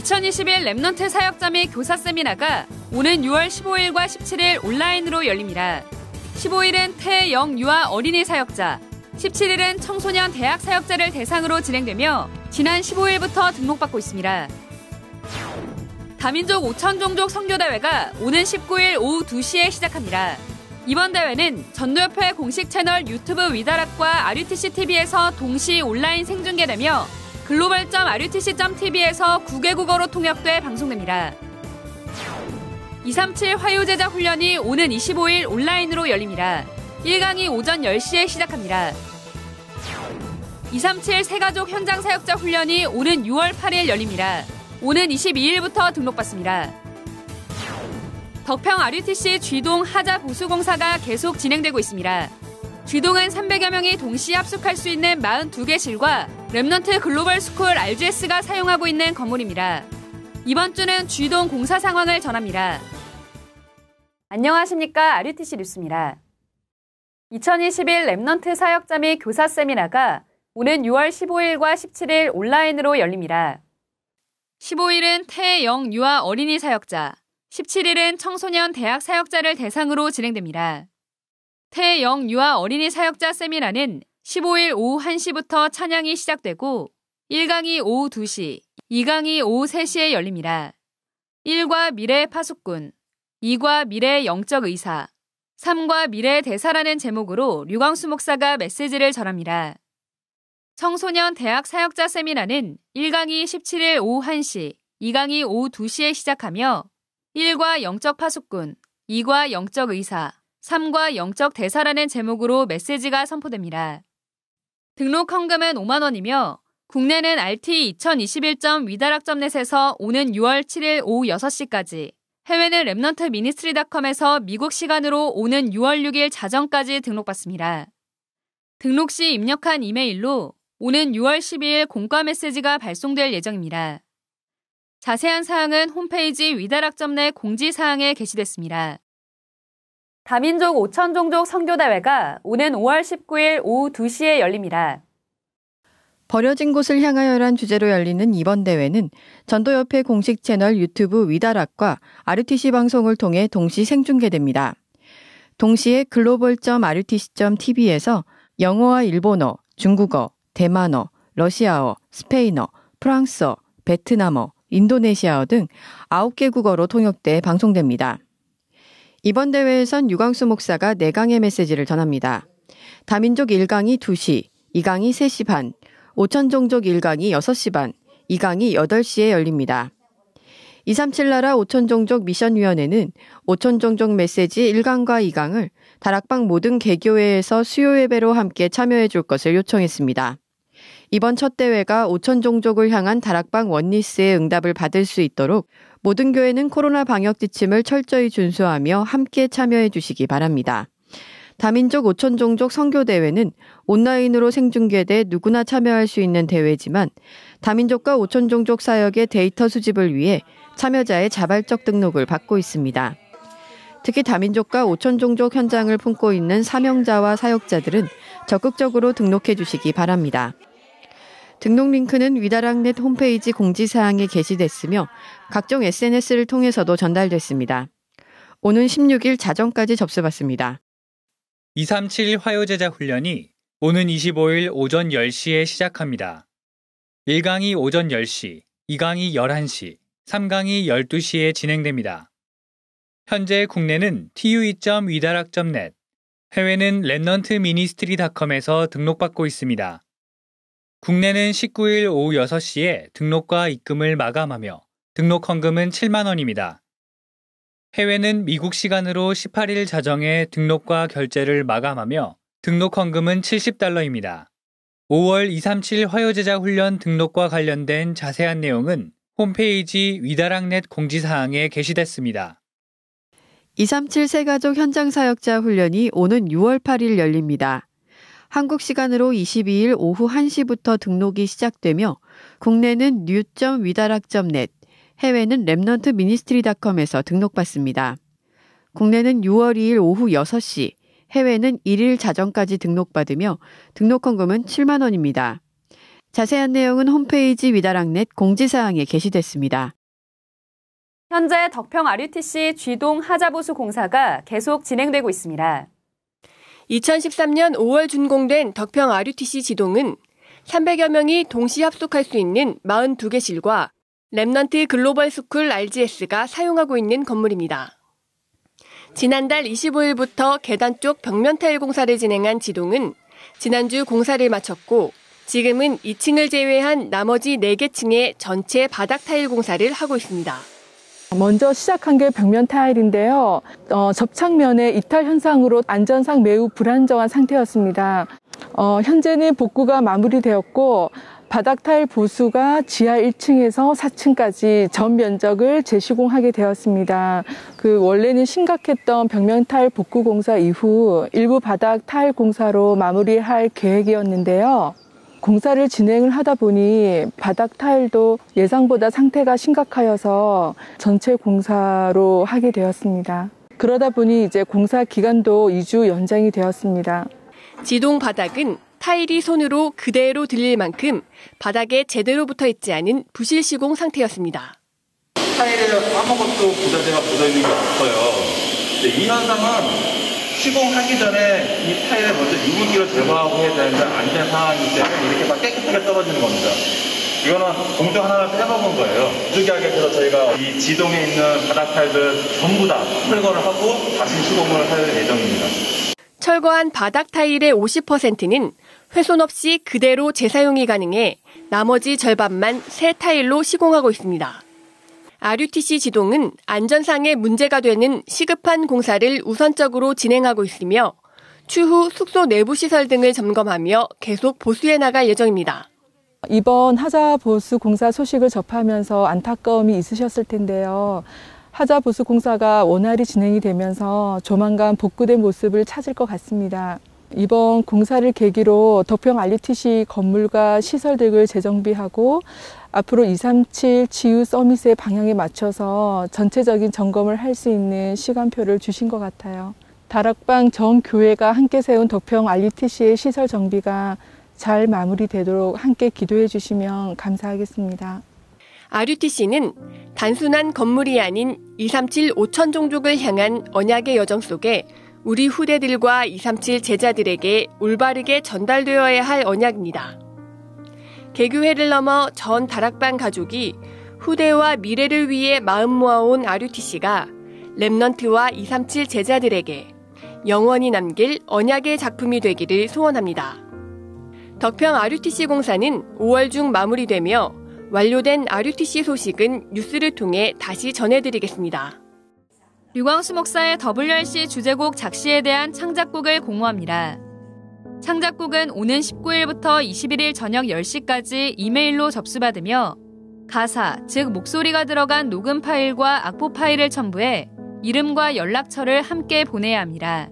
2021 Remnant 사역자 및 교사 세미나가 오는 6월 15일과 17일 온라인으로 열립니다. 15일은 태영 유아 어린이 사역자, 17일은 청소년 대학 사역자를 대상으로 진행되며 지난 15일부터 등록받고 있습니다. 다민족 5천 종족 선교대회가 오는 19일 오후 2시에 시작합니다. 이번 대회는 전도협회 공식 채널 유튜브 위다락과 RUTC TV에서 동시 온라인 생중계되며 글로벌.rutc.tv에서 9개국어로 통역돼 방송됩니다. 237 화요제자 훈련이 오는 25일 온라인으로 열립니다. 1강이 오전 10시에 시작합니다. 237 세가족 현장 사역자 훈련이 오는 6월 8일 열립니다. 오는 22일부터 등록받습니다. 덕평 RUTC 쥐동 하자 보수공사가 계속 진행되고 있습니다. G동은 300여 명이 동시에 합숙할 수 있는 42개 실과 Remnant Global School RGS가 사용하고 있는 건물입니다. 이번 주는 G동 공사 상황을 전합니다. 안녕하십니까. RUTC 뉴스입니다. 2021 Remnant 사역자 및 교사 세미나가 오는 6월 15일과 17일 온라인으로 열립니다. 15일은 태영 유아 어린이 사역자, 17일은 청소년 대학 사역자를 대상으로 진행됩니다. 태영 유아 어린이 사역자 세미나는 15일 오후 1시부터 찬양이 시작되고 1강이 오후 2시, 2강이 오후 3시에 열립니다. 1과 미래의 파수꾼, 2과 미래의 영적 의사, 3과 미래의 대사라는 제목으로 류광수 목사가 메시지를 전합니다. 청소년 대학 사역자 세미나는 1강이 17일 오후 1시, 2강이 오후 2시에 시작하며 1과 영적 파수꾼, 2과 영적 의사, 3과 영적 대사라는 제목으로 메시지가 선포됩니다. 등록 헌금은 5만 원이며 국내는 rt2021.위다락점net에서 오는 6월 7일 오후 6시까지 해외는 Remnant Ministry닷컴에서 미국 시간으로 오는 6월 6일 자정까지 등록받습니다. 등록 시 입력한 이메일로 오는 6월 12일 공과 메시지가 발송될 예정입니다. 자세한 사항은 홈페이지 위다락점넷 공지사항에 게시됐습니다. 다민족 5천 종족 선교대회가 오는 5월 19일 오후 2시에 열립니다. 버려진 곳을 향하여란 주제로 열리는 이번 대회는 전도협회 공식 채널 유튜브 위다락과 RUTC 방송을 통해 동시 생중계됩니다. 동시에 글로벌.rutc.tv에서 영어와 일본어, 중국어, 대만어, 러시아어, 스페인어, 프랑스어, 베트남어, 인도네시아어 등 9개 국어로 통역돼 방송됩니다. 이번 대회에선 유광수 목사가 4강의 메시지를 전합니다. 다민족 1강이 2시, 2강이 3시 반, 5천 종족 1강이 6시 반, 2강이 8시에 열립니다. 237 나라 5천 종족 미션위원회는 5천 종족 메시지 1강과 2강을 다락방 모든 개교회에서 수요 예배로 함께 참여해 줄 것을 요청했습니다. 이번 첫 대회가 5천 종족을 향한 다락방 원리스의 응답을 받을 수 있도록 모든 교회는 코로나 방역 지침을 철저히 준수하며 함께 참여해 주시기 바랍니다. 다민족 5천 종족 선교 대회는 온라인으로 생중계돼 누구나 참여할 수 있는 대회지만 다민족과 5천 종족 사역의 데이터 수집을 위해 참여자의 자발적 등록을 받고 있습니다. 특히 다민족과 5천 종족 현장을 품고 있는 사명자와 사역자들은 적극적으로 등록해 주시기 바랍니다. 등록 링크는 위다락넷 홈페이지 공지사항에 게시됐으며 각종 SNS를 통해서도 전달됐습니다. 오는 16일 자정까지 접수받습니다. 237 화요제자 훈련이 오는 25일 오전 10시에 시작합니다. 1강이 오전 10시, 2강이 11시, 3강이 12시에 진행됩니다. 현재 국내는 tue.위다락.net, 해외는 Remnant Ministry닷컴에서 등록받고 있습니다. 국내는 19일 오후 6시에 등록과 입금을 마감하며 등록 헌금은 7만 원입니다. 해외는 미국 시간으로 18일 자정에 등록과 결제를 마감하며 등록 헌금은 70달러입니다. 5월 237 화요제자 훈련 등록과 관련된 자세한 내용은 홈페이지 위다락넷 공지사항에 게시됐습니다. 237 새가족 현장 사역자 훈련이 오는 6월 8일 열립니다. 한국 시간으로 22일 오후 1시부터 등록이 시작되며 국내는 new.위다락.net, 해외는 Remnant Ministry닷컴에서 등록받습니다. 국내는 6월 2일 오후 6시, 해외는 1일 자정까지 등록받으며 등록 헌금은 7만 원입니다. 자세한 내용은 홈페이지 위다락넷 공지사항에 게시됐습니다. 현재 덕평 RUTC G동 하자보수 공사가 계속 진행되고 있습니다. 2013년 5월 준공된 덕평 RUTC G동은 300여 명이 동시 합숙할 수 있는 42개 실과 Remnant Global School RGS가 사용하고 있는 건물입니다. 지난달 25일부터 계단 쪽 벽면 타일 공사를 진행한 G동은 지난주 공사를 마쳤고 지금은 2층을 제외한 나머지 4개 층의 전체 바닥 타일 공사를 하고 있습니다. 먼저 시작한 게 벽면 타일인데요. 어, 접착면의 이탈 현상으로 안전상 매우 불안정한 상태였습니다. 어, 현재는 복구가 마무리되었고 바닥 타일 보수가 지하 1층에서 4층까지 전 면적을 재시공하게 되었습니다. 그 원래는 심각했던 벽면 타일 복구 공사 이후 일부 바닥 타일 공사로 마무리할 계획이었는데요. 공사를 진행을 하다 보니 바닥 타일도 예상보다 상태가 심각하여서 전체 공사로 하게 되었습니다. 그러다 보니 이제 공사 기간도 2주 연장이 되었습니다. 지동 바닥은 타일이 손으로 그대로 들릴 만큼 바닥에 제대로 붙어 있지 않은 부실 시공 상태였습니다. 타일에 아무것도 부자재가 묻어 있는 게 없어요. 이 현상은 시공하기 전에 이 타일에 먼저 유분기를 제거하고 해야 되는데 안 된 상황이기 때문에 이렇게 막 깨끗하게 떨어지는 겁니다. 이거는 공정 하나를 빼먹은 거예요. 부득이하게 저희가 이 지동에 있는 바닥 타일들 전부 다 철거를 하고 다시 시공을 할 예정입니다. 철거한 바닥 타일의 50%는 훼손 없이 그대로 재사용이 가능해 나머지 절반만 새 타일로 시공하고 있습니다. RUTC 지동은 안전상의 문제가 되는 시급한 공사를 우선적으로 진행하고 있으며 추후 숙소 내부 시설 등을 점검하며 계속 보수해 나갈 예정입니다. 이번 하자 보수 공사 소식을 접하면서 안타까움이 있으셨을 텐데요. 하자 보수 공사가 원활히 진행이 되면서 조만간 복구된 모습을 찾을 것 같습니다. 이번 공사를 계기로 덕평 RUTC 건물과 시설 등을 재정비하고 앞으로 237 지유 서밋의 방향에 맞춰서 전체적인 점검을 할 수 있는 시간표를 주신 것 같아요. 다락방 전 교회가 함께 세운 덕평 RUTC의 시설 정비가 잘 마무리되도록 함께 기도해 주시면 감사하겠습니다. RUTC는 단순한 건물이 아닌 237 5천 종족을 향한 언약의 여정 속에 우리 후대들과 237 제자들에게 올바르게 전달되어야 할 언약입니다. 개교회를 넘어 전 다락방 가족이 후대와 미래를 위해 마음 모아온 RUTC가 랩넌트와 237 제자들에게 영원히 남길 언약의 작품이 되기를 소원합니다. 덕평 RUTC 공사는 5월 중 마무리되며 완료된 RUTC 소식은 뉴스를 통해 다시 전해드리겠습니다. 류광수 목사의 WRC 주제곡 작시에 대한 창작곡을 공모합니다. 창작곡은 오는 19일부터 21일 저녁 10시까지 이메일로 접수받으며 가사, 즉 목소리가 들어간 녹음 파일과 악보 파일을 첨부해 이름과 연락처를 함께 보내야 합니다.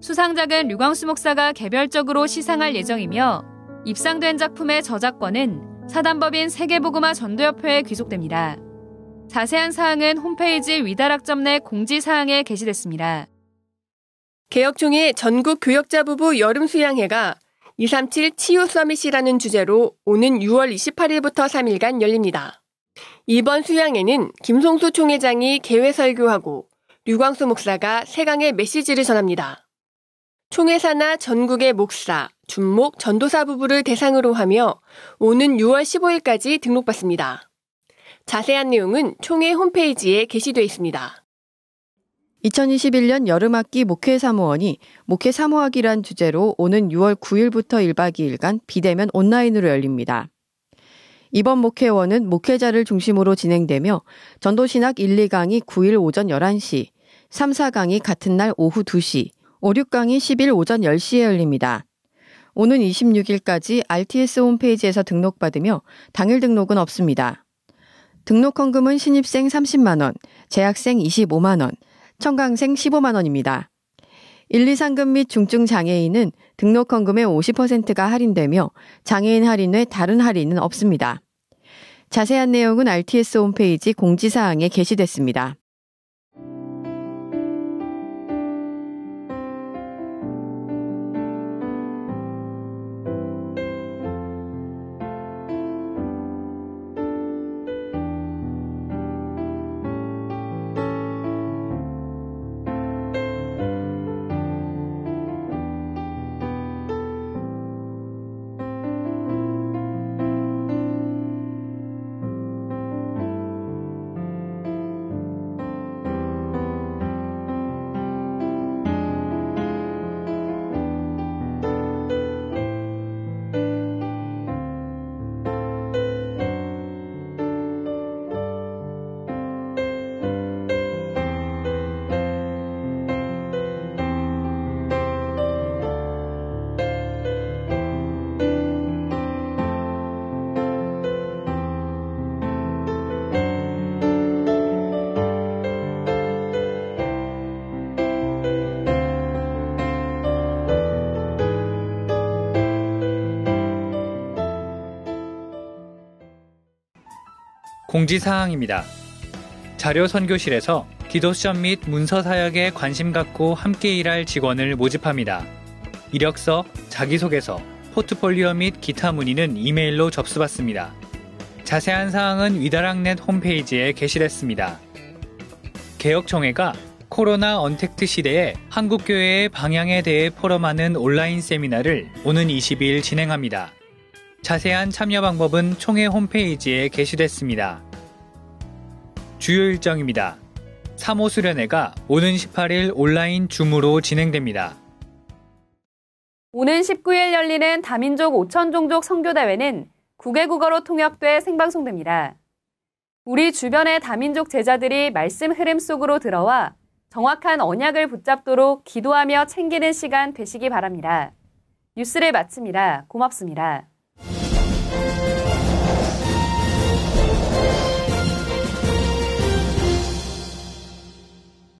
수상작은 류광수 목사가 개별적으로 시상할 예정이며 입상된 작품의 저작권은 사단법인 세계보그마 전도협회에 귀속됩니다. 자세한 사항은 홈페이지 위다락점 내 공지사항에 게시됐습니다. 개혁총회 전국 교역자 부부 여름 수양회가 237 치유 서밋이라는 주제로 오는 6월 28일부터 3일간 열립니다. 이번 수양회는 김송수 총회장이 개회 설교하고 류광수 목사가 세강의 메시지를 전합니다. 총회사나 전국의 목사, 준목, 전도사 부부를 대상으로 하며 오는 6월 15일까지 등록받습니다. 자세한 내용은 총회 홈페이지에 게시되어 있습니다. 2021년 여름학기 목회 사모원이 목회 사모하기란 주제로 오는 6월 9일부터 1박 2일간 비대면 온라인으로 열립니다. 이번 목회원은 목회자를 중심으로 진행되며 전도신학 1, 2강이 9일 오전 11시, 3, 4강이 같은 날 오후 2시, 5, 6강이 10일 오전 10시에 열립니다. 오는 26일까지 RTS 홈페이지에서 등록받으며 당일 등록은 없습니다. 등록 헌금은 신입생 30만원, 재학생 25만원, 청강생 15만 원입니다. 1, 2 상급 및 중증 장애인은 등록 헌금의 50%가 할인되며 장애인 할인 외 다른 할인은 없습니다. 자세한 내용은 RTS 홈페이지 공지사항에 게시됐습니다. 공지사항입니다. 자료 선교실에서 기도 시험 및 문서 사역에 관심 갖고 함께 일할 직원을 모집합니다. 이력서, 자기소개서, 포트폴리오 및 기타 문의는 이메일로 접수받습니다. 자세한 사항은 위다락넷 홈페이지에 게시됐습니다. 개혁총회가 코로나 언택트 시대에 한국교회의 방향에 대해 포럼하는 온라인 세미나를 오는 22일 진행합니다. 자세한 참여 방법은 총회 홈페이지에 게시됐습니다. 주요 일정입니다. 3호 수련회가 오는 18일 온라인 줌으로 진행됩니다. 오는 19일 열리는 다민족 5천 종족 선교대회는 국외국어로 통역돼 생방송됩니다. 우리 주변의 다민족 제자들이 말씀 흐름 속으로 들어와 정확한 언약을 붙잡도록 기도하며 챙기는 시간 되시기 바랍니다. 뉴스를 마칩니다. 고맙습니다.